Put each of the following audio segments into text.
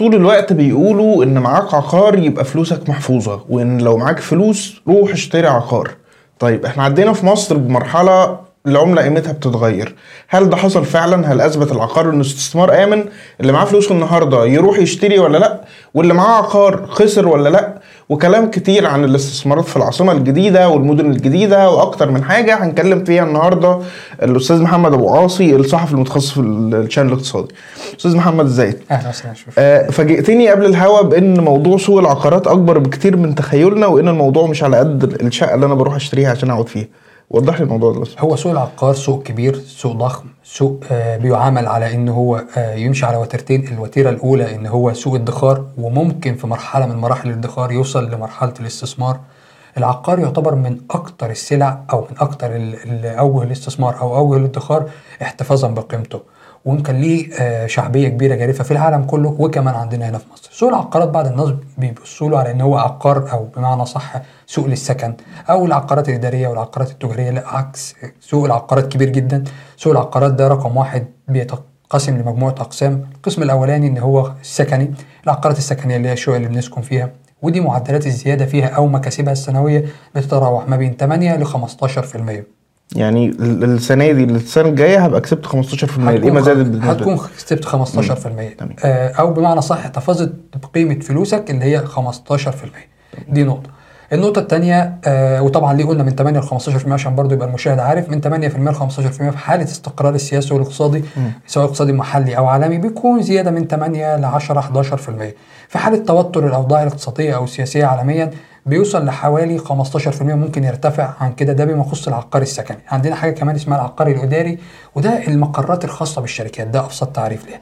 طول الوقت بيقولوا إن معاك عقار يبقى فلوسك محفوظة وإن لو معاك فلوس روح اشتري عقار. طيب إحنا عدينا في مصر بمرحلة العملة قيمتها بتتغير. هل ده حصل فعلا؟ هل أثبت العقار إنه استثمار آمن؟ اللي معاه فلوس النهاردة يروح يشتري ولا لأ؟ واللي معاه عقار خسر ولا لأ؟ وكلام كتير عن الاستثمارات في العاصمة الجديدة والمدن الجديدة وأكتر من حاجة هنتكلم فيها النهاردة الأستاذ محمد أبو عاصي الصحفي المتخصص في الشأن الاقتصادي. أستاذ محمد ازيك أهلا وسهلا آه، فاجئتني قبل الهوا بإن موضوع سوق العقارات أكبر بكتير من تخيلنا وإن الموضوع مش على قد الشقه اللي أنا بروح أشتريها عشان أقعد فيها. وضح لي الموضوع ده هو سوق العقار سوق كبير سوق ضخم سوق آه، بيعامل على إن هو آه، يمشي على وتيرتين الوتيرة الأولى إن هو سوق ادخار وممكن في مرحلة من مراحل الادخار يوصل لمرحلة الاستثمار. العقار يعتبر من أكتر السلع أو من ال- أوجه الاستثمار أو أوجه الادخار احتفاظا بقيمته. ويمكن ليه آه، شعبية كبيرة جارفة في العالم كله وكمان عندنا هنا في مصر. سوق العقارات بعض الناس بيبصوا له على إن هو عقار أو بمعنى صح سوق للسكن أو العقارات الإدارية والعقارات التجارية لا عكس سوق العقارات كبير جدا. سوق العقارات ده رقم واحد بيتقسم لمجموعة أقسام، القسم الأولاني إن هو السكني، العقارات السكنية اللي هي الشقق اللي بنسكن فيها ودي معدلات الزيادة فيها أو مكاسبها السنوية بتتراوح ما بين 8 ل 15%. يعني ال- السنة دي السنة الجاية هبقى كسبت 15% القيمه زادت بالنسبة هتكون كسبت 15% آه أو بمعنى صح احتفظت بقيمة فلوسك اللي هي 15% دي نقطة. النقطة الثانية آه وطبعا ليه قلنا من 8 ل 15% عشان برضو يبقى المشاهد عارف من 8% ل 15% في حالة استقرار السياسي والاقتصادي سواء اقتصادي محلي أو عالمي بيكون زيادة من 8 ل 10 11% في حالة توتر الأوضاع الاقتصادية أو السياسية عالميا بيوصل لحوالي 15% ممكن يرتفع عن كده. ده بما يخص العقار السكني. عندنا حاجة كمان اسمها العقار الإداري وده المقرات الخاصة بالشركات. ده أبسط تعريف ليها.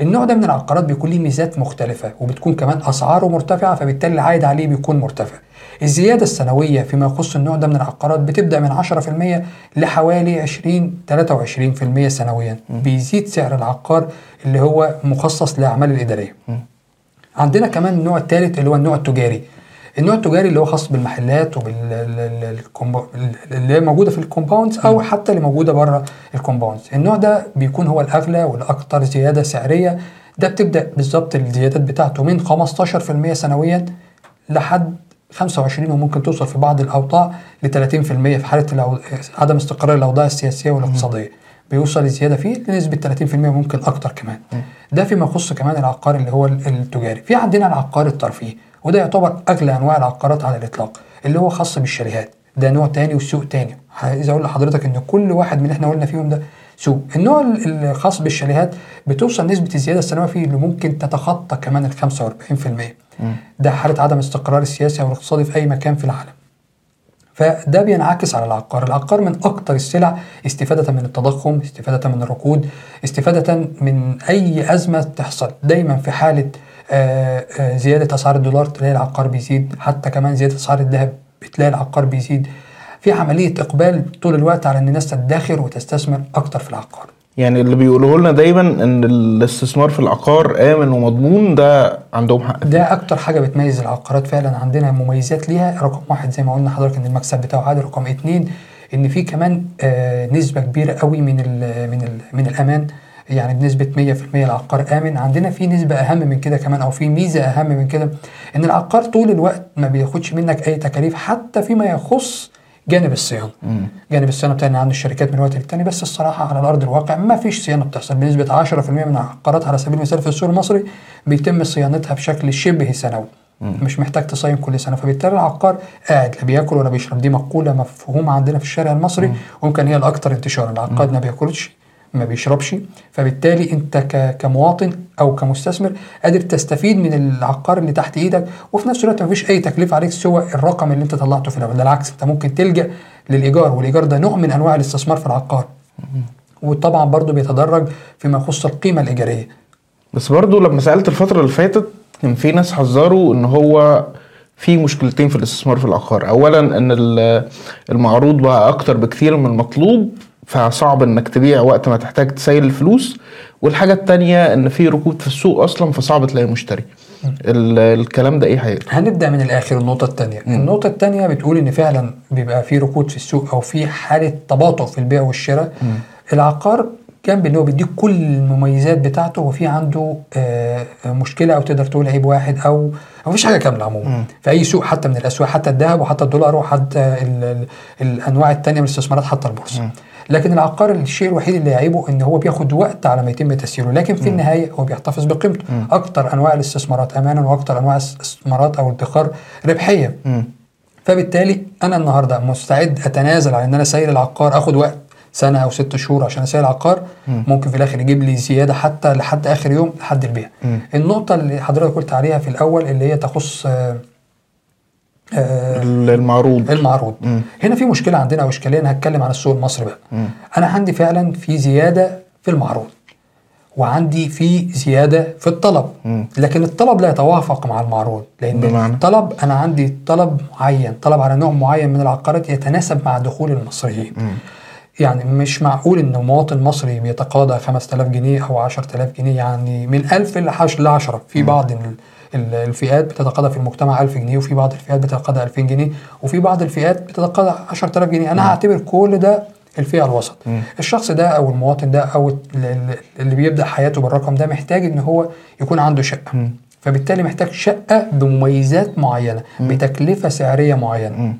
النوع ده من العقارات بيكون ليه ميزات مختلفة وبتكون كمان أسعاره مرتفعة فبالتالي العائد عليه بيكون مرتفع. الزيادة السنوية فيما يخص النوع ده من العقارات بتبدأ من 10% لحوالي 20 23% سنويا. بيزيد سعر العقار اللي هو مخصص للاعمال الإدارية. عندنا كمان النوع الثالث اللي هو النوع التجاري. النوع التجاري اللي هو خاص بالمحلات وبال اللي موجودة في ال compounds أو حتى اللي موجودة بره ال compounds. النوع ده بيكون هو الأغلى والاكثر زيادة سعرية. ده بتبدأ بالظبط الزيادات بتاعته من 15% سنويا لحد 25 وممكن توصل في بعض الأوضاع ل 30% في حالة الأو- عدم استقرار الأوضاع السياسية والاقتصادية. بيوصل الزياده فيه لنسبة 30% وممكن أكتر كمان. ده فيما يخص كمان العقار اللي هو ال- التجاري. في عندنا العقار الترفيهي. وده يعتبر اغلى أنواع العقارات على الإطلاق اللي هو خاص بالشاليهات ده نوع تاني وسوق تاني. عايز أقول لحضرتك إن كل واحد من اللي إحنا قلنا فيهم ده سوق. النوع ال- الخاص بالشاليهات بتوصل نسبة الزيادة السنوية فيه اللي ممكن تتخطى كمان ال 45% ده حالة عدم استقرار السياسي أو الاقتصادي في أي مكان في العالم. فده بينعكس على العقار. العقار من أكتر السلع استفادة من التضخم استفادة من الركود استفادة من أي أزمة تحصل. دايما في حالة آه، آه، زيادة أسعار الدولار تلاقي العقار بيزيد حتى كمان زيادة أسعار الذهب بتلاقي العقار بيزيد. في عملية إقبال طول الوقت على أن الناس تدخر وتستثمر أكتر في العقار. يعني اللي بيقولوه لنا دايما إن الاستثمار في العقار آمن ومضمون ده عندهم حق. ده أكتر حاجة بتميز العقارات فعلا. عندنا مميزات ليها رقم واحد زي ما قلنا حضرتك إن المكسب بتاعه عالي. رقم اتنين إن في كمان آه نسبة كبيرة قوي من ال من ال من الأمان. يعني بنسبة 100% العقار آمن. عندنا في نسبة أهم من كده كمان أو في ميزة أهم من كده إن العقار طول الوقت ما بياخدش منك أي تكاليف حتى فيما يخص جانب الصيانة. جانب الصيانة بتاعنا عند الشركات من وقت للتاني. بس الصراحة على الأرض الواقع ما فيش صيانة بتحصل. بنسبة 10% من العقارات على سبيل المثال في السوق المصري بيتم صيانتها بشكل شبه سنوي. مش محتاج تصين كل سنة. فبالتالي العقار قاعد لا بياكل ولا بيشرب. دي مقولة مفهومة عندنا في الشارع المصري. ويمكن هي الأكثر انتشارا. العقاد ما بياكلش ما بيشربش فبالتالي انت كمواطن أو كمستثمر قادر تستفيد من العقار اللي تحت إيدك وفي نفس الوقت ما فيش أي تكلفة عليك سوى الرقم اللي انت طلعته في الأول. ده العكس انت ممكن تلجأ للإيجار والإيجار ده نوع من أنواع الاستثمار في العقار. وطبعا برضو بيتدرج فيما يخص القيمة الإيجارية. بس برضو لما سألت الفترة اللي فاتت كان في ناس حذروا إن هو في مشكلتين في الاستثمار في العقار. اولا إن ال- المعروض بقى أكتر بكثير من المطلوب فصعب إنك تبيع وقت ما تحتاج تسيل الفلوس. والحاجة التانية إن في ركود في السوق أصلا فصعب تلاقي مشتري. ال- الكلام ده إيه حقيقته هنبدأ من الآخر النقطة الثانية النقطة الثانية بتقول إن فعلا بيبقى في ركود في السوق أو في حالة تباطؤ في البيع والشراء. العقار جنب ان هو بيديك كل المميزات بتاعته وفي عنده آه، مشكلة أو تقدر تقول عيب واحد أو ما فيش حاجة كاملة عموما. في أي سوق حتى من الأسواق حتى الذهب وحتى الدولار وحتى ال- ال- الأنواع الثانية من الاستثمارات حتى البورصة. لكن العقار الشيء الوحيد اللي يعيبه إن هو بياخد وقت على ما يتم تسييره. لكن في النهاية هو بيحتفظ بقيمته. أكتر أنواع الاستثمارات امانا وأكتر أنواع الاستثمارات أو الادخار ربحية. فبالتالي أنا النهارده مستعد أتنازل عن إن أنا اسير العقار آخد وقت سنة أو ست شهور عشان اسير العقار ممكن في الآخر يجيب لي زيادة حتى لحد آخر يوم لحد البيع. النقطة اللي حضرتك قلت عليها في الأول اللي هي تخص آه، آه، المعروض. المعروض. هنا في مشكلة عندنا أو إشكالية أنا هتكلم عن السوق المصري بقى. أنا عندي فعلا في زيادة في المعروض وعندي في زيادة في الطلب. لكن الطلب لا يتوافق مع المعروض لأن بمعنى؟ الطلب أنا عندي طلب معين طلب على نوع معين من العقارات يتناسب مع دخول المصريين. يعني مش معقول ان مواطن مصري بيتقاضى 5000 جنيه أو 10000 جنيه يعني من 1000 ل 10 في بعض ال- ال- الفئات بتتقاضى في المجتمع 1000 جنيه وفي بعض الفئات بتتقاضى 2000 جنيه وفي بعض الفئات بتتقاضى 10000 جنيه. أنا هعتبر كل ده الفئة الوسط. الشخص ده أو المواطن ده أو ال- ال- اللي بيبدأ حياته بالرقم ده محتاج إن هو يكون عنده شقة. فبالتالي محتاج شقة بمميزات معينة بتكلفة سعرية معينة.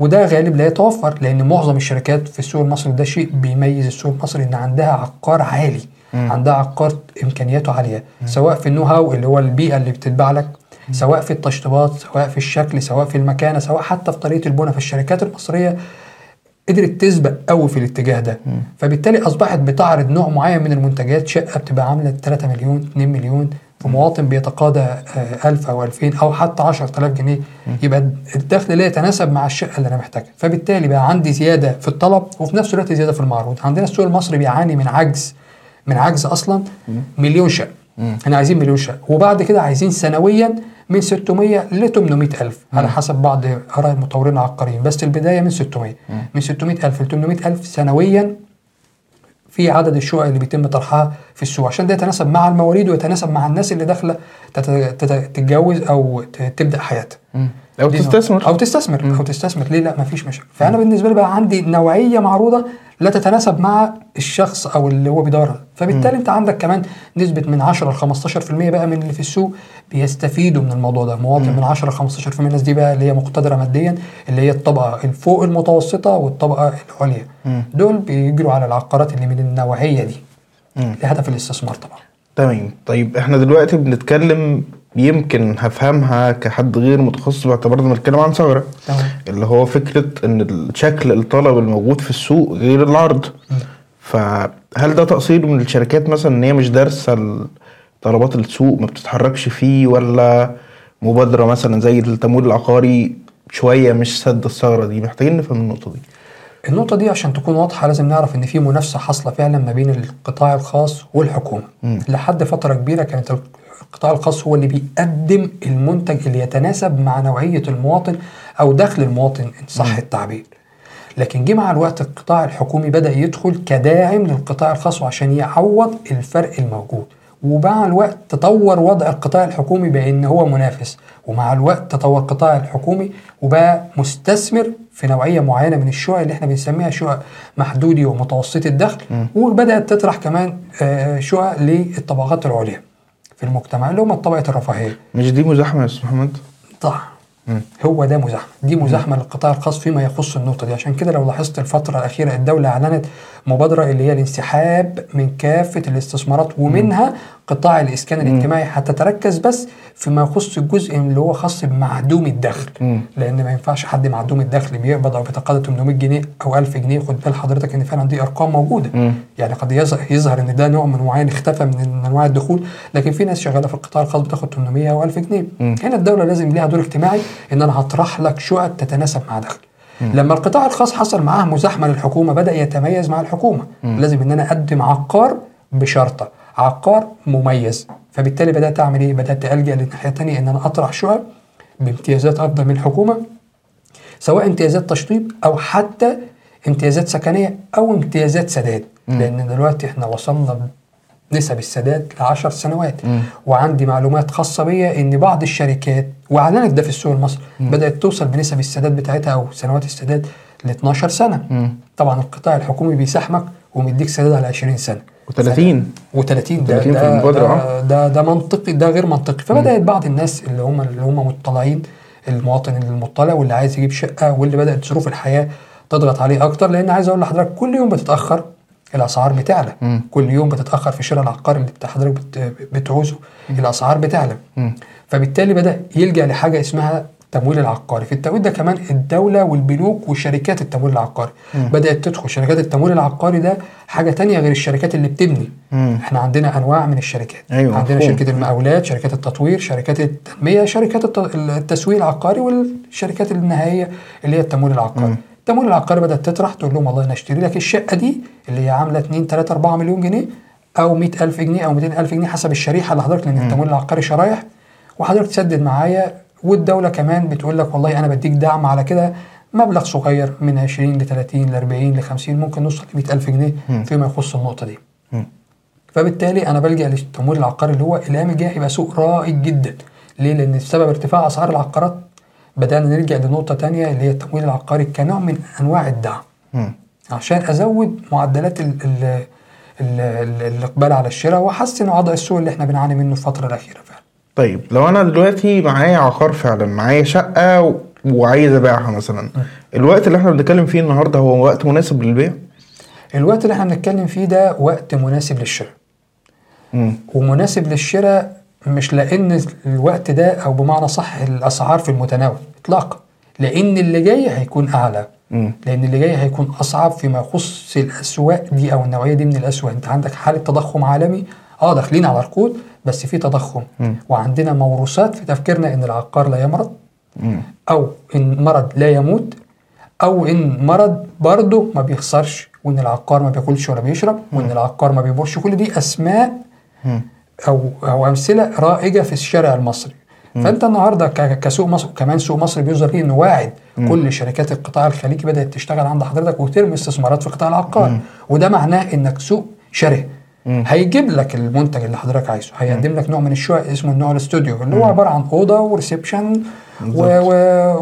وده غالب لا يتوفر لأن معظم الشركات في السوق المصري ده شيء بيميز السوق المصري إن عندها عقار عالي عندها عقار إمكانياته عالية سواء في النو هاو اللي هو البيئة اللي بتتباع لك سواء في التشطيبات سواء في الشكل سواء في المكانة سواء حتى في طريقة البناء فالشركات المصرية قدرت تسبق قوي في الاتجاه ده. فبالتالي أصبحت بتعرض نوع معين من المنتجات شقة بتبقى عاملة 3 مليون 2 مليون في مواطن بيتقاضى آه، 1000 أو 2000 أو حتى 10000 جنيه يبقى الدخل لا يتناسب مع الشقة اللي أنا محتاجها. فبالتالي بقى عندي زيادة في الطلب وفي نفس الوقت زيادة في المعروض. عندنا السوق المصري بيعاني من عجز من عجز أصلا مليون شقة. إحنا عايزين مليون شقة. وبعد كده عايزين سنويا من 600 ل 800 ألف على حسب بعض آراء المطورين العقاريين بس البداية من 600 من 600 ألف ل 800 ألف سنويا في عدد الشقق اللي بيتم طرحها في السوق. عشان ده يتناسب مع المواريد ويتناسب مع الناس اللي داخلة تت- تت- تتجوز أو تبدأ حياتها. أو تستثمر. أو تستثمر أو تستثمر. ليه لا؟ مفيش مشاكل. فأنا بالنسبة لي بقى عندي نوعية معروضة لا تتناسب مع الشخص أو اللي هو بيدور عليه. فبالتالي أنت عندك كمان نسبة من 10 ل 15% بقى من اللي في السوق بيستفيدوا من الموضوع ده. مواطن من 10 ل 15% الناس دي بقى اللي هي مقتدرة ماديا اللي هي الطبقة الفوق المتوسطة والطبقة العليا. دول بيجروا على العقارات اللي من النوعية دي. لهدف الاستثمار طبعا. تمام. طيب إحنا دلوقتي بنتكلم يمكن هفهمها كحد غير متخصص باعتبارنا بنتكلم عن ثغره اللي هو فكرة إن شكل الطلب الموجود في السوق غير العرض. فهل ده تقصير من الشركات مثلا إن هي مش دارسة طلبات السوق ما بتتحركش فيه ولا مبادرة مثلا زي التمويل العقاري شوية مش سد الثغره دي؟ محتاجين نفهم النقطة دي. النقطة دي عشان تكون واضحة لازم نعرف إن في منافسة حاصلة فعلا ما بين القطاع الخاص والحكومة. لحد فترة كبيرة كانت القطاع الخاص هو اللي بيقدم المنتج اللي يتناسب مع نوعية المواطن أو دخل المواطن إن صح التعبير. لكن جه مع الوقت القطاع الحكومي بدأ يدخل كداعم للقطاع الخاص وعشان يعوض الفرق الموجود. ومع الوقت تطور وضع القطاع الحكومي بأن هو منافس. ومع الوقت تطور القطاع الحكومي وبقى مستثمر في نوعية معينة من الشقق اللي إحنا بنسميها شقق محدودي ومتوسطي الدخل. وبدأت تطرح كمان آه، شقق للطبقات العليا. في المجتمع اللي هم طبقة الرفاهية. مش دي مزاحمة يا أستاذ محمد؟ صح. هو ده مزاحمة. دي مزاحمة للقطاع الخاص فيما يخص النقطة دي. عشان كده لو لاحظت الفترة الأخيرة الدولة أعلنت مبادرة اللي هي الانسحاب من كافة الاستثمارات ومنها قطاع الإسكان الاجتماعي حتى تركز بس فيما يخص الجزء اللي هو خاص بمعدوم الدخل. لأن ما ينفعش حد معدوم الدخل بيقبض أو بيتقاضى 800 جنيه أو 1000 جنيه. خد بال حضرتك إن فعلا دي أرقام موجودة. يعني قد يظهر, إن ده نوع من معين اختفى من أنواع الدخول. لكن في ناس شغالة في القطاع الخاص بتاخد 800 أو 1000 جنيه. هنا الدولة لازم ليها دور اجتماعي إن أنا هطرح لك شقق تتناسب مع دخل. لما القطاع الخاص حصل معاه مزاحمه للحكومه بدأ يتميز مع الحكومة. لازم إن أنا أقدم عقار بشرطة. عقار مميز. فبالتالي بدأت أعمل إيه؟ بدأت ألجأ للناحية الثانية إن أنا أطرح شقق بامتيازات أفضل من الحكومة سواء امتيازات تشطيب أو حتى امتيازات سكنية أو امتيازات سداد. لأن دلوقتي إحنا وصلنا نسب السداد ل 10 سنوات وعندي معلومات خاصة بيا إن بعض الشركات وأعلنت ده في السوق المصري بدأت توصل بنسب السداد بتاعتها أو سنوات السداد ل 12 سنة. طبعا القطاع الحكومي بيساحمك ومديك سداد على 20 سنة. و30 و30 ده 30 في ده, المبادرة، ده, ده ده منطقي ده غير منطقي. فبدأت بعض الناس اللي هم اللي هم مطلعين المواطن المطلع واللي عايز يجيب شقة واللي بدأت ظروف الحياة تضغط عليه أكتر. لأن عايز أقول لحضرتك كل يوم بتتأخر الأسعار بتعلى. مم. كل يوم بتتأخر في شراء العقار اللي حضرتك بت- بتعوزه الأسعار بتعلى. مم. فبالتالي بدأ يلجأ لحاجة اسمها التمويل العقاري في التمويل ده كمان الدولة والبنوك وشركات التمويل العقاري بدأت تدخل. شركات التمويل العقاري ده حاجة تانية غير الشركات اللي بتبني. مم. إحنا عندنا أنواع من الشركات. أيوة، عندنا مفهوم. شركة المقاولات شركات التطوير شركات التنمية شركات الت- التسويق العقاري والشركات النهائية اللي هي التمويل العقاري التمويل العقاري بدأت تطرح تقول لهم والله أنا اشتري لك الشقة دي اللي هي عاملة 2 3 4 مليون جنيه أو 100000 جنيه أو 200000 جنيه حسب الشريحة اللي حضرتك لأن التمويل العقاري شرايح. وحضرتك تسدد معايا والدولة كمان بتقول لك والله أنا بديك دعم على كده مبلغ صغير من 20 ل 30 ل 40 ل 50 ممكن نوصل ل 100000 جنيه فيما يخص النقطة دي. فبالتالي أنا بلجأ للتمويل العقاري اللي هو الأيام الجاية هيبقى سوق رائج جدا. ليه؟ لأن بسبب ارتفاع أسعار العقارات بدأنا نلجأ لنقطة تانية اللي هي التمويل العقاري كنوع من أنواع الدعم. مم. عشان أزود معدلات ال ال ال ال الإقبال على الشراء وأحسن وضع السوق اللي إحنا بنعاني منه الفترة الأخيرة فعلا. طيب لو أنا دلوقتي معايا عقار فعلا معايا شقة و- وعايز أبيعها مثلا الوقت اللي إحنا بنتكلم فيه النهارده هو وقت مناسب للبيع؟ الوقت اللي إحنا بنتكلم فيه ده وقت مناسب للشراء. ومناسب للشراء مش لأن الوقت ده أو بمعنى صح الأسعار في المتناول اطلاقا لأن اللي جاي هيكون أعلى. مم. لأن اللي جاي هيكون أصعب فيما يخص الأسواق دي أو النوعية دي من الأسواق. أنت عندك حالة تضخم عالمي آه داخلين على ركود بس في تضخم. مم. وعندنا موروثات في تفكيرنا إن العقار لا يمرض مم. أو إن مرض لا يموت أو إن مرض برضه ما بيخسرش وإن العقار ما بياكلش ولا بيشرب وإن العقار ما بيبورش. كل دي أسماء مم. أو أو أمثلة رائجة في الشارع المصري. فأنت النهارده كسوق مصر كمان سوق مصر بيظهر ليه إنه واعد. كل شركات القطاع الخليجي بدأت تشتغل عند حضرتك وترمي استثمارات في قطاع العقار. وده معناه إنك سوق شره هيجيب لك المنتج اللي حضرتك عايزه. هيقدم لك نوع من الشقق اسمه النوع الاستوديو اللي هو عبارة عن أوضة وريسبشن و... و...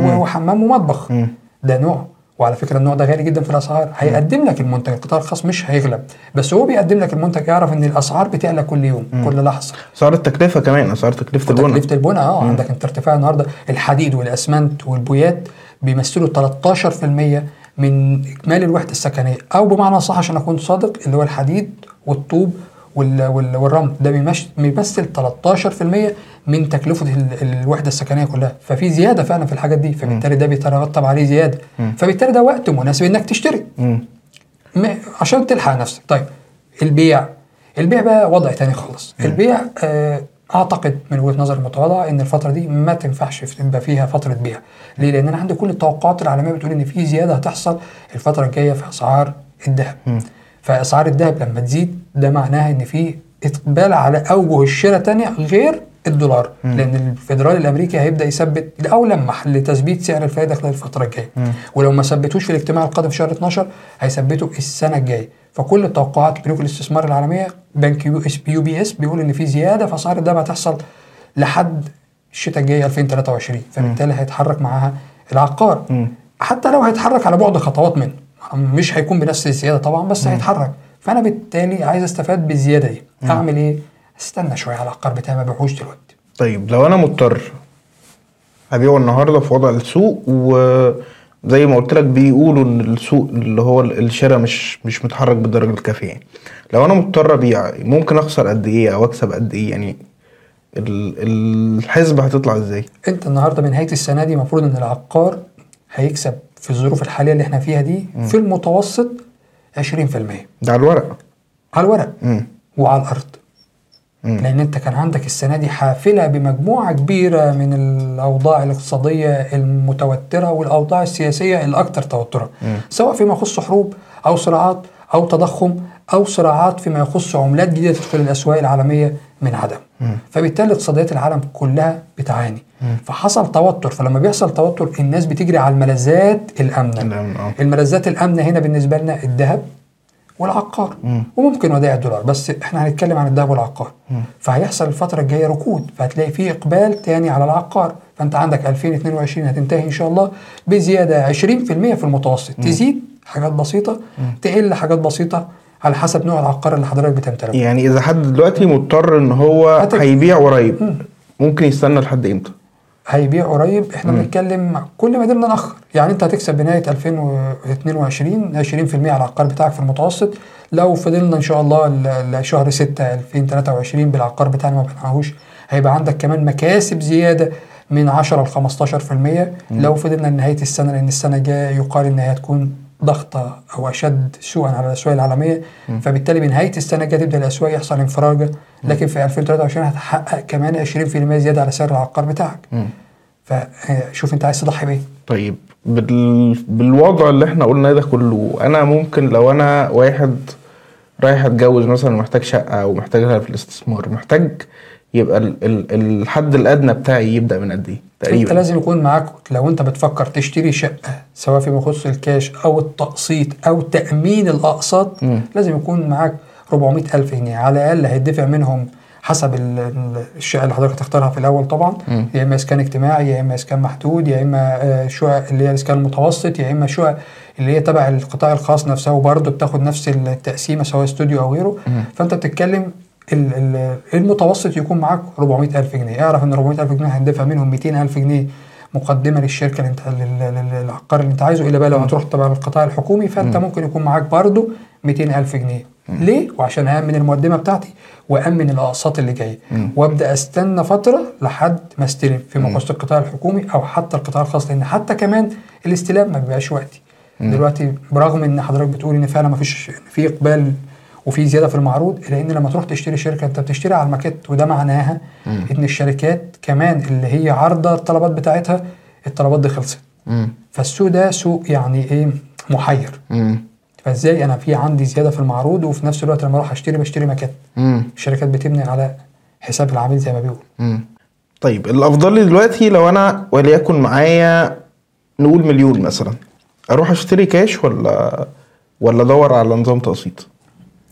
و... وحمام ومطبخ. ده نوع. وعلى فكرة النوع ده غالي جدا في الأسعار. هيقدم لك المنتج. القطاع الخاص مش هيغلب. بس هو بيقدم لك المنتج يعرف إن الأسعار بتعلى كل يوم كل لحظة. اسعار التكلفة كمان اسعار تكلفة البناء تكلفه البناء آه عندك أنت ارتفاع النهارده. الحديد والأسمنت والبويات بيمثلوا 13% من اجمالي الوحدة السكنية. أو بمعنى صح عشان أكون صادق اللي هو الحديد والطوب وال وال والرمل. ده بيمش- بيمثل 13% من تكلفة ال- الوحدة السكنية كلها. ففي زيادة فعلا في الحاجات دي. فبالتالي ده بيترتب عليه زيادة. فبالتالي ده وقت مناسب إنك تشتري. عشان تلحق نفسك. طيب البيع. البيع بقى وضع تاني خالص. البيع آه أعتقد من وجهة نظري المتواضعة إن الفترة دي ما تنفعش تبقى فيها فترة بيع. ليه؟ لأن أنا عندي كل التوقعات العالميه بتقول إن في زيادة هتحصل الفترة الجاية في أسعار الذهب. فإسعار الذهب لما تزيد ده معناها إن في إقبال على أوجه الشراء تانية غير الدولار. لأن الفدرالي الأمريكي هيبدأ يثبت أو لمح لتثبيت سعر الفائدة خلال الفترة الجاية. ولو ما ثبتوش في الاجتماع القادم في شهر 12 هيثبتوا السنة الجاية. فكل التوقعات بنوك الاستثمار العالمية بنك يو اس بي يو بي إس بيقول إن في زيادة في اسعار الذهب هتحصل لحد الشتاء الجاي 2023 فبالتالي هيتحرك معاها العقار. حتى لو هيتحرك على بعد خطوات منه. مش هيكون بنفس الزيادة طبعا بس هيتحرك. فأنا بالتالي عايز أستفاد بالزياده دي أعمل إيه؟ أستنى شوية على العقار بتاعي ما بيعوش دلوقتي. طيب لو أنا مضطر هبيعه النهارده في وضع السوق وزي ما قلت لك بيقولوا إن السوق اللي هو الشراء مش مش متحرك بالدرجة الكافية. يعني لو أنا مضطر أبيع ممكن أخسر قد إيه أو أكسب قد إيه؟ يعني ال- الحسبة هتطلع إزاي؟ أنت النهارده بنهايه السنة دي المفروض إن العقار هيكسب في الظروف الحالية اللي إحنا فيها دي في المتوسط 20% ده على الورق. على الورق. مم. وعلى الأرض. لأن أنت كان عندك السنة دي حافلة بمجموعة كبيرة من الأوضاع الاقتصادية المتوترة والأوضاع السياسية الأكثر توترا. سواء فيما يخص حروب أو صراعات أو تضخم أو صراعات فيما يخص عملات جديدة تدخل الأسواق العالمية من عدم. فبالتالي اقتصاديات العالم كلها بتعاني. فحصل توتر فلما بيحصل توتر الناس بتجري على الملاذات الأمنة. الأمن، آه. الملاذات الأمنة هنا بالنسبة لنا الذهب والعقار. وممكن ودائع الدولار بس إحنا هنتكلم عن الذهب والعقار. فهيحصل الفترة الجاية ركود فهتلاقي في إقبال تاني على العقار. فأنت عندك 2022 هتنتهي إن شاء الله بزيادة 20% في المتوسط. تزيد حاجات بسيطة تقل حاجات بسيطة على حسب نوع العقار اللي حضرتك بتمتلكه. يعني إذا حد دلوقتي مضطر إن هو هيبيع قريب ممكن يستنى لحد إمتى؟ هيبيع قريب إحنا بنتكلم كل ما قدرنا نأخر. يعني انت هتكسب بنهاية 2022 20% على العقار بتاعك في المتوسط. لو فضلنا إن شاء الله لشهر 6 2023 بالعقار بتاعنا ما بنعهوش هيبقى عندك كمان مكاسب زيادة من 10 ل 15% لو فضلنا لنهاية السنة لأن السنة الجايه يقال إن هي هتكون ضغطه أو أشد سوءا على الأسواق العالمية. فبالتالي بنهايه السنة الجاية تبدأ الأسواق يحصل انفراجه لكن في 2023 هتحقق كمان 20% زيادة على سعر العقار بتاعك. فشوف أنت عايز تضحي بإيه. طيب بال... بالوضع اللي إحنا قلناه ده كله أنا ممكن لو أنا واحد رايح أتجوز مثلا ومحتاج شقة أو محتاجها في الاستثمار محتاج يبقى ال... ال... الحد الأدنى بتاعي يبدأ من قد إيه؟ أنت تقريبا. لازم يكون معاك لو أنت بتفكر تشتري شقة سواء فيما يخص الكاش أو التقسيط أو تأمين الأقساط لازم يكون معاك 400 ألف جنيه. على الأقل هيدفع منهم حسب ال- ال- الشقة اللي حضرتك هتختارها في الأول طبعا. يا إما إسكان اجتماعي يا إما إسكان محدود يا إما آه، شقق اللي هي الإسكان المتوسط يا إما شقق اللي هي تبع القطاع الخاص نفسه وبرضه بتاخد نفس التقسيمة سواء استوديو أو غيره. فأنت بتتكلم المتوسط يكون معاك 400 ألف جنيه. اعرف إن 400 ألف جنيه هندفع منهم 200 ألف جنيه مقدمة للشركة اللي انت لل- لل- للعقار اللي انت عايزه إلا بقى لو هتروح تبع القطاع الحكومي فأنت ممكن يكون معاك برضه 200 ألف جنيه. ليه؟ وعشان أأمن المقدمة بتاعتي وأمن الأقساط اللي جاية وأبدأ أستنى فترة لحد ما أستلم في مقاصة القطاع الحكومي أو حتى القطاع الخاص لأن حتى كمان الاستلام ما بيبقاش وقتي. دلوقتي برغم إن حضرتك بتقول إن فعلا ما فيش في إقبال وفي زيادة في المعروض لأن لما تروح تشتري شركة أنت بتشتري على الماكيت وده معناها إن الشركات كمان اللي هي عارضة الطلبات بتاعتها الطلبات دي خلصت. مم. فالسوق ده سوق يعني إيه؟ محير. مم. فإزاي؟ أنا في عندي زيادة في المعروض وفي نفس الوقت لما أروح أشتري بشتري ماكيت. الشركات بتبني على حساب العميل زي ما بيقول. طيب الأفضل لي دلوقتي لو أنا وليكن معايا نقول مليون مثلا. أروح أشتري كاش ولا ولا أدور على نظام تقسيط؟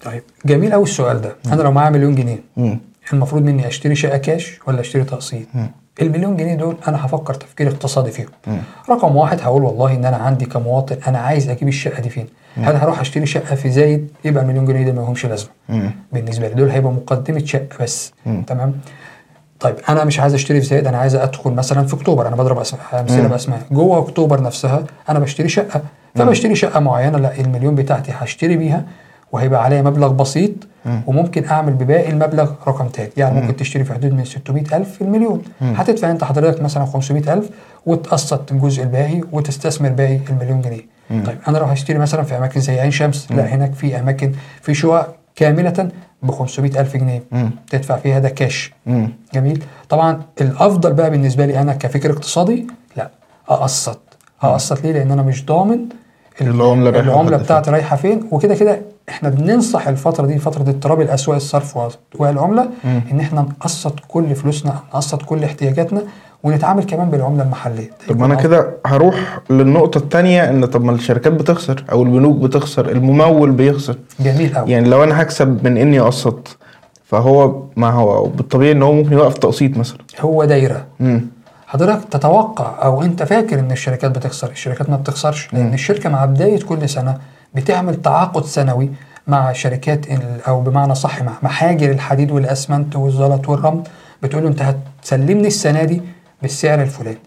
طيب جميل قوي السؤال ده. أنا لو معايا مليون جنيه مم. المفروض مني أشتري شقة كاش ولا أشتري تقسيط؟ المليون جنيه دول أنا هفكر تفكير اقتصادي فيهم. رقم واحد هقول والله إن أنا عندي كمواطن أنا عايز أجيب الشقة دي فين؟ هل هروح أشتري شقة في زايد؟ يبقى المليون جنيه ده ما لهمش لازمة. بالنسبة لي دول هيبقى مقدمة شقة بس. مم. تمام؟ طيب أنا مش عايز أشتري في زايد أنا عايز أدخل مثلا في أكتوبر. أنا بضرب أمثلة بأسماء. جوه أكتوبر نفسها أنا بشتري شقة. فبشتري شقة معينة لا المليون بتاعتي هشتري بيها. وهيبقى عليها مبلغ بسيط وممكن أعمل بباقي المبلغ رقم تاني يعني ممكن تشتري في حدود من 600 ألف في المليون. هتدفع أنت حضرتك مثلا 500 ألف وتقسط الجزء الباقي وتستثمر باقي المليون جنيه. طيب أنا لو هشتري مثلا في أماكن زي عين شمس. لا هناك في أماكن في شقق كاملة ب 500 ألف جنيه. تدفع فيها ده كاش مم. جميل. طبعا الأفضل بقى بالنسبة لي أنا كفكر اقتصادي لا أقسط. أقسط ليه؟ لأن أنا مش ضامن العملة لحد بتاعتي رايحة فين. وكده كده إحنا بننصح الفترة دي فترة اضطراب الأسواق الصرف والعملة إن إحنا نقسط كل فلوسنا نقسط كل احتياجاتنا ونتعامل كمان بالعملة المحلية. طب ما أنا كده هروح للنقطة التانية إن طب ما الشركات بتخسر أو البنوك بتخسر الممول بيخسر. جميل قوي يعني لو أنا هكسب من إني أقسط فهو ما هو بالطبيعي إن هو ممكن يوقف تقسيط مثلا. هو دايرة. مم. حضرتك تتوقع أو أنت فاكر إن الشركات بتخسر الشركات ما بتخسرش؟ لأن الشركة مع بدايه كل سنة بتعمل تعاقد سنوي مع شركات أو بمعنى صح مع محاجر الحديد والأسمنت والزلط والرمل. بتقول له أنت هتسلمني السنة دي بالسعر الفلاني.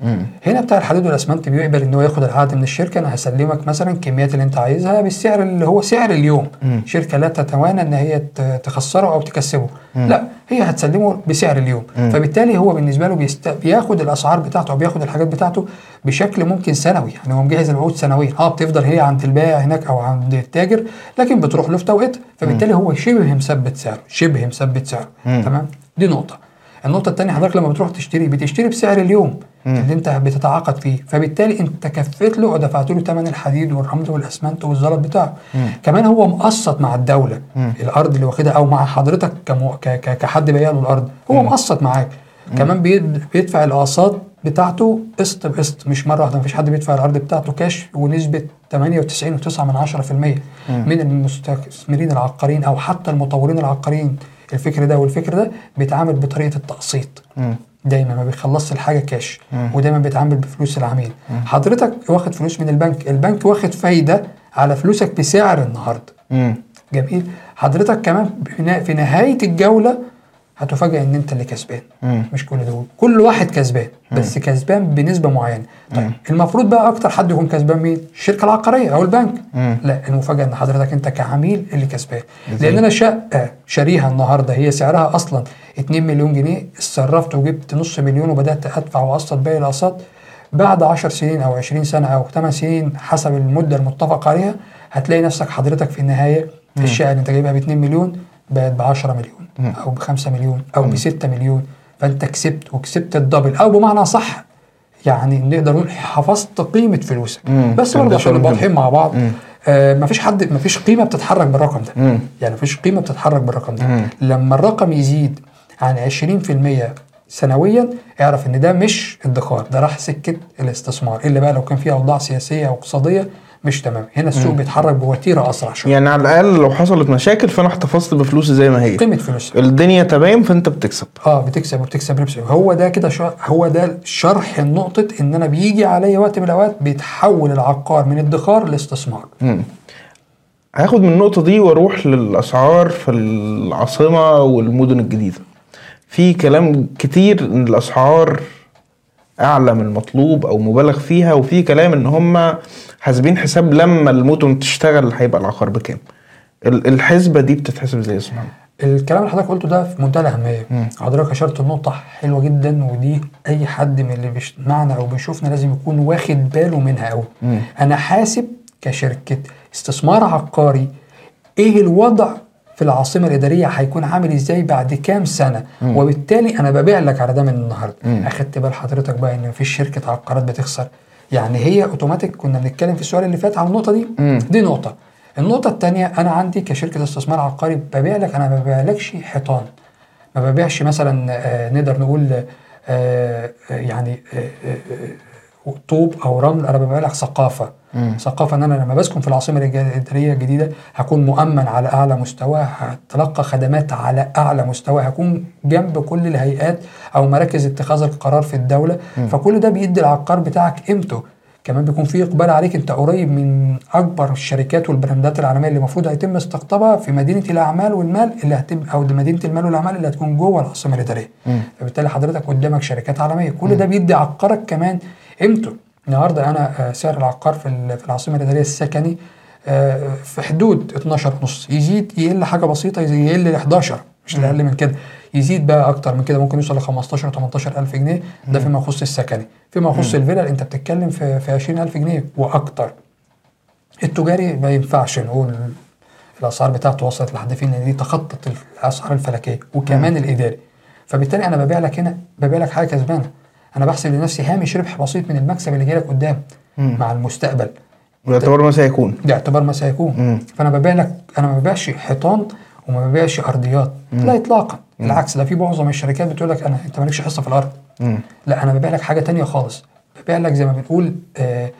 هنا بتاع الحديد والأسمنت بيقبل إن هو ياخد العقد من الشركة. أنا هسلمك مثلا الكميات اللي أنت عايزها بالسعر اللي هو سعر اليوم. شركة لا تتوانى إن هي تخسره أو تكسبه. لا هي هتسلمه بسعر اليوم. فبالتالي هو بالنسبة له بيست... بياخد الأسعار بتاعته أو بياخد الحاجات بتاعته بشكل ممكن سنوي. يعني هو مجهز العقود سنويا. آه بتفضل هي عند البائع هناك أو عند التاجر لكن بتروح له في توقيتها فبالتالي هو شبه مثبت سعره شبه مثبت سعره. تمام؟ دي نقطة. النقطة التانية حضرتك لما بتروح تشتري بتشتري بسعر اليوم اللي انت بتتعاقد فيه. فبالتالي انت كفيت له ودفعت له ثمن الحديد والرمل والأسمنت والزلط بتاعه. كمان هو مقسط مع الدولة. الأرض اللي واخدها أو مع حضرتك كمو... ك... ك... كحد بايع له الأرض. هو مقسط معاك. كمان بي... بيدفع الأقساط بتاعته قسط بقسط. مش مرة واحدة مفيش حد بيدفع الأرض بتاعته كاش ونسبة 98.9 من 10% من المستثمرين العقاريين أو حتى المطورين العقاريين. الفكر ده والفكر ده بيتعامل بطريقة التقسيط. دايما ما بيخلصش الحاجة كاش ودايما بيتعامل بفلوس العميل. حضرتك واخد فلوس من البنك. البنك واخد فايدة على فلوسك بسعر النهارده. جميل. حضرتك كمان في نهاية الجولة هتفاجئ إن أنت اللي كسبان. مم. مش كل دول كل واحد كسبان بس كسبان بنسبة معينة. طيب المفروض بقى أكتر حد يكون كسبان مين؟ الشركة العقارية أو البنك. مم. لا المفاجأة إن حضرتك أنت كعميل اللي كسبان. لأن أنا شقه شاريها النهارده. هي سعرها أصلا 2 مليون جنيه. اتصرفت وجبت نص مليون وبدأت أدفع وأقسط باقي الأقساط. بعد 10 سنين أو 20 سنة أو 8 سنين حسب المدة المتفق عليها هتلاقي نفسك حضرتك في النهاية الشقة اللي أنت جايبها ب 2 مليون. بقت ب 10 مليون أو ب 5 مليون أو ب 6 مليون. فأنت كسبت وكسبت الدبل. أو بمعنى صح يعني نقدر نقول حفظت قيمة فلوسك. مم. بس برضه عشان نبقى. واضحين مع بعض آه مفيش حد مفيش قيمة بتتحرك بالرقم ده. مم. يعني مفيش قيمة بتتحرك بالرقم ده. مم. لما الرقم يزيد عن 20% سنويا اعرف إن ده مش ادخار ده راح سكة الاستثمار. إلا بقى لو كان في أوضاع سياسية أو اقتصادية مش تمام. هنا السوق بيتحرك بوتيرة أسرع شوية. يعني على الأقل لو حصلت مشاكل فأنا احتفظت بفلوسي زي ما هي. قيمة فلوسك الدنيا تمام فأنت بتكسب. آه بتكسب وبتكسب نفسك هو ده كده. هو ده شرح النقطة إن أنا بيجي عليا وقت من الأوقات بيتحول العقار من ادخار لاستثمار. مم. هاخد من النقطة دي وأروح للأسعار في العاصمة والمدن الجديدة. في كلام كتير إن الأسعار أعلى من المطلوب أو مبالغ فيها وفي كلام إن هم حاسبين حساب لما المدن تشتغل هيبقى العقار بكام ال- الحسبة دي بتتحسب إزاي يا؟ الكلام اللي حضرتك قلته ده في منتهى الأهمية حضرتك أشرت النقطه حلوة جدا ودي أي حد من اللي بيسمعنا أو بيشوفنا لازم يكون واخد باله منها قوي. أنا حاسب كشركة استثمار عقاري إيه الوضع في العاصمة الإدارية هيكون عامل إزاي بعد كام سنة؟ وبالتالي أنا ببيع لك على ده من النهارده. أخدت بال حضرتك بقى إن مفيش شركة عقارات بتخسر. يعني هي أوتوماتيك كنا بنتكلم في السؤال اللي فات عن النقطة دي. مم. دي نقطة. النقطة الثانية أنا عندي كشركة استثمار عقاري ببيع لك أنا ما ببيعلكش حيطان. ما ببيعش مثلا آه، نقدر نقول آه، آه، يعني آه، آه، طوب أو رمل أنا ببيع لك ثقافة. ثقافة إن أنا لما بسكن في العاصمة الاداريه الجديدة هكون مؤمن على أعلى مستوى هتلقى خدمات على أعلى مستوى هكون جنب كل الهيئات أو مراكز اتخاذ القرار في الدولة. فكل ده بيدي العقار بتاعك قيمته. كمان بيكون في إقبال عليك أنت قريب من أكبر الشركات والبراندات العالمية اللي المفروض هيتم استقطابها في مدينة الأعمال والمال اللي هتم أو مدينة المال والأعمال اللي هتكون جوه العاصمة الإدارية. فبالتالي حضرتك قدامك شركات عالمية. كل ده بيدي عقارك كمان قيمته. النهارده أنا آه، سعر العقار في في العاصمة الإدارية السكني آه، في حدود 12 ونص. يزيد يقل حاجة بسيطة يزيد- يقل ل 11 مش أقل من كده. يزيد بقى أكتر من كده ممكن يوصل ل 15 18 ألف جنيه. ده فيما يخص السكني. فيما يخص الفيلا أنت بتتكلم في في 20 ألف جنيه وأكتر. التجاري ما ينفعش نقول الأسعار بتاعته وصلت لحد فين لأن دي تخطت الأسعار الفلكية وكمان الإداري. فبالتالي أنا ببيع لك هنا ببيع لك حاجة كسبانة. أنا بحسب لنفسي هامش ربح بسيط من المكسب اللي جاي لك قدام مع المستقبل. باعتبار ما سيكون. باعتبار ما سيكون. مم. فأنا ببيع لك أنا ما ببيعش حيطان وما ببيعش أرضيات. لا اطلاقا. بالعكس ده في معظم الشركات بتقول لك أنا أنت مالكش حصة في الأرض. مم. لا أنا ببيع لك حاجة تانية خالص. ببيع لك زي ما بنقول آه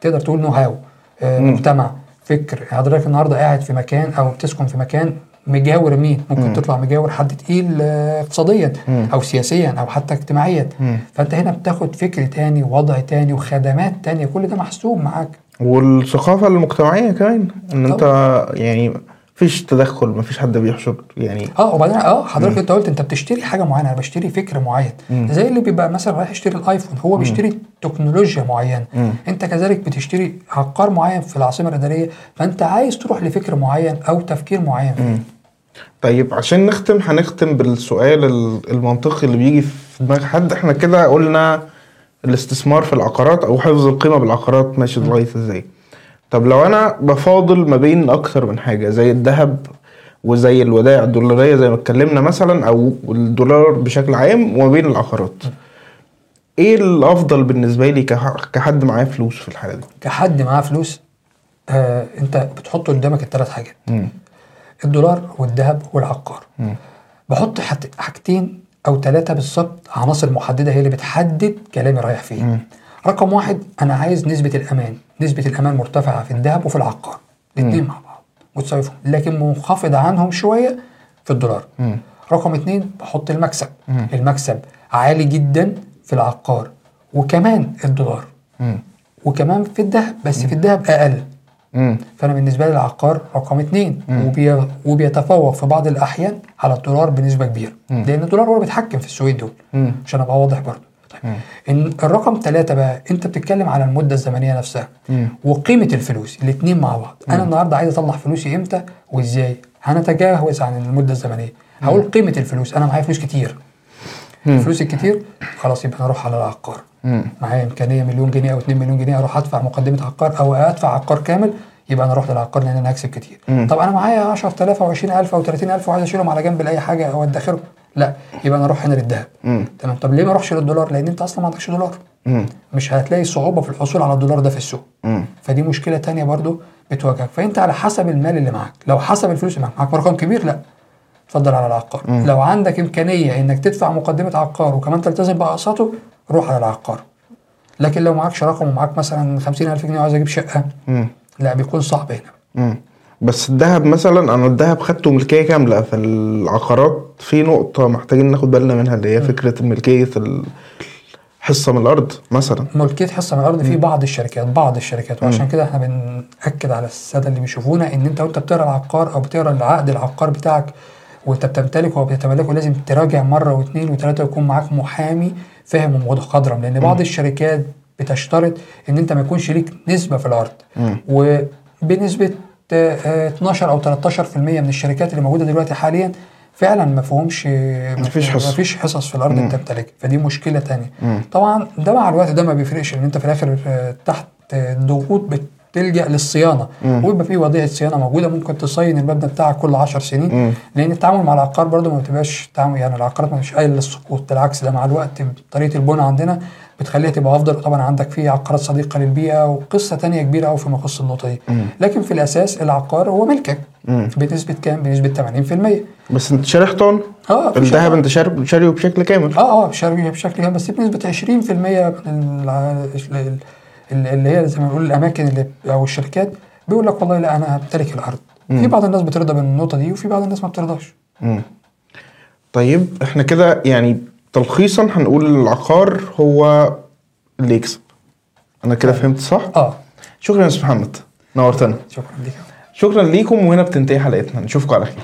تقدر تقول نو هاو آه مجتمع فكر. حضرتك النهارده قاعد في مكان أو بتسكن في مكان مجاور مين؟ ممكن تطلع مجاور حد تقيل آه اقتصاديا أو سياسيا أو حتى اجتماعيا. فأنت هنا بتاخد فكر تاني ووضع تاني وخدمات تانية كل ده محسوب معاك. والثقافة المجتمعية كمان إن أنت يعني مفيش تدخل مفيش حد بيحشر يعني. آه وبعدين آه حضرتك أنت قلت أنت بتشتري حاجة معينة أنا بشتري فكر معين. زي اللي بيبقى مثلا رايح يشتري الآيفون هو بيشتري تكنولوجيا معينة. أنت كذلك بتشتري عقار معين في العاصمة الإدارية فأنت عايز تروح لفكر معين أو تفكير معين. فيه طيب عشان نختم هنختم بالسؤال ال- المنطقي اللي بيجي في دماغ حد. إحنا كده قلنا الاستثمار في العقارات أو حفظ القيمة بالعقارات ماشي لغاية إزاي. طب لو أنا بفاضل ما بين أكتر من حاجة زي الذهب وزي الودائع الدولارية زي ما اتكلمنا مثلا أو الدولار بشكل عام وما بين العقارات إيه الأفضل بالنسبة لي كح- كحد معاه فلوس في الحالة دي؟ كحد معاه فلوس آه أنت بتحط قدامك الثلاث حاجات. الدولار والذهب والعقار. مم. بحط حاجتين أو ثلاثة بالظبط عناصر محددة هي اللي بتحدد كلامي رايح فين. رقم واحد أنا عايز نسبة الأمان. نسبة الأمان مرتفعة في الذهب وفي العقار. الاثنين مع بعض. متساوي فيهم لكن منخفضه عنهم شوية في الدولار. مم. رقم اتنين بحط المكسب. المكسب عالي جدا في العقار. وكمان الدولار. مم. وكمان في الذهب بس في الذهب أقل. مم. فأنا بالنسبة لي العقار رقم اثنين وبي... وبيتفوق في بعض الأحيان على الدولار بنسبة كبيرة لأن الدولار هو اللي بيتحكم في السوق دول مم. عشان أبقى واضح برضه. طيب إن الرقم ثلاثة بقى أنت بتتكلم على المدة الزمنية نفسها مم. وقيمة الفلوس الاثنين مع بعض. أنا النهارده عايز أطلع فلوسي إمتى وإزاي؟ هنتجاوز عن المدة الزمنية. هقول قيمة الفلوس أنا معايا فلوس كتير. الفلوس الكتير خلاص يبقى أروح على العقار مم. معايا إمكانية مليون جنيه أو 2 مليون جنيه أروح أدفع مقدمة عقار أو أدفع عقار كامل يبقى أنا أروح للعقار لأن أنا هكسب كتير. طب أنا معايا 10000 أو 20000 أو 30000 وعايز أشيلهم على جنب لأي حاجة أو أدخرهم. لا يبقى أنا أروح هنا للذهب. تمام. طب ليه ما أروحش للدولار؟ لأن أنت أصلا ما عندكش دولار. مم. مش هتلاقي صعوبة في الحصول على الدولار ده في السوق. مم. فدي مشكلة تانية برضو بتواجهك. فأنت على حسب المال اللي معاك. لو حسب الفلوس اللي معاك. معاك رقم كبير؟ لا. اتفضل على العقار. لو عندك إمكانية إنك تدفع مقدمة عقار وكمان تلتزم بأقساطه روح على العقار. لكن لو معكش رقم ومعاك مثلا 50000 جنيه وعايز أجيب شقة مم. لا بيكون صعب هنا. مم. بس الذهب مثلا أنا الذهب خدته ملكية كاملة في العقارات في نقطة محتاجين ناخد بالنا منها اللي هي فكرة ملكية ال- حصة من الأرض مثلا. ملكية حصة من الأرض في بعض الشركات بعض الشركات. وعشان كده إحنا بنأكد على السادة اللي بيشوفونا إن أنت وأنت بتقرأ العقار أو بتقرأ العقد العقار بتاعك وانت بتمتلكه وبتتملكه لازم تراجع مرة واثنين وثلاثه ويكون معاك محامي فاهم ومخضرم لأن بعض الشركات بتشترط إن أنت ما يكونش ليك نسبة في الأرض. وبنسبة آه، آه، 12 أو 13% من الشركات اللي موجودة دلوقتي حاليا فعلا ما فيهمش مفيش حصص. مفيش حصص في الأرض انت بتمتلكها. فدي مشكلة تانية. طبعا ده مع الوقت ده ما بيفرقش لأن أنت في الآخر آه، تحت آه، ضغوط بتلجا للصيانة. ويبقى في وضعية صيانة موجودة ممكن تصين المبنى بتاعك كل 10 سنين. لأن التعامل مع العقار برضو ما بتبقاش تعامل يعني العقارات ما مش قايل للسقوط. بالعكس ده مع الوقت طريقة البناء عندنا بتخليها تبقى أفضل. طبعا عندك في عقارات صديقة للبيئة وقصة تانية كبيرة قوي فيما يخص النقطة دي. لكن في الأساس العقار هو ملكك. بنسبة كام؟ بنسبة 80% بس انت شاري حيطان آه الذهب انت شاري شاريه بشكل كامل. آه آه بشكل بشكل كامل. بس بنسبة 20% من اللي هي زي ما بنقول الأماكن اللي أو الشركات بيقول لك والله لا أنا همتلك الأرض. في بعض الناس بترضى بالنقطه دي وفي بعض الناس ما بترضاش. مم. طيب إحنا كده يعني تلخيصا هنقول العقار هو اللي يكسب أنا كده فهمت صح؟ آه. شكرا يا أستاذ محمد. نورتنا. شكرا ليك. شكرا ليكم وهنا بتنتهي حلقتنا. نشوفكم على خير.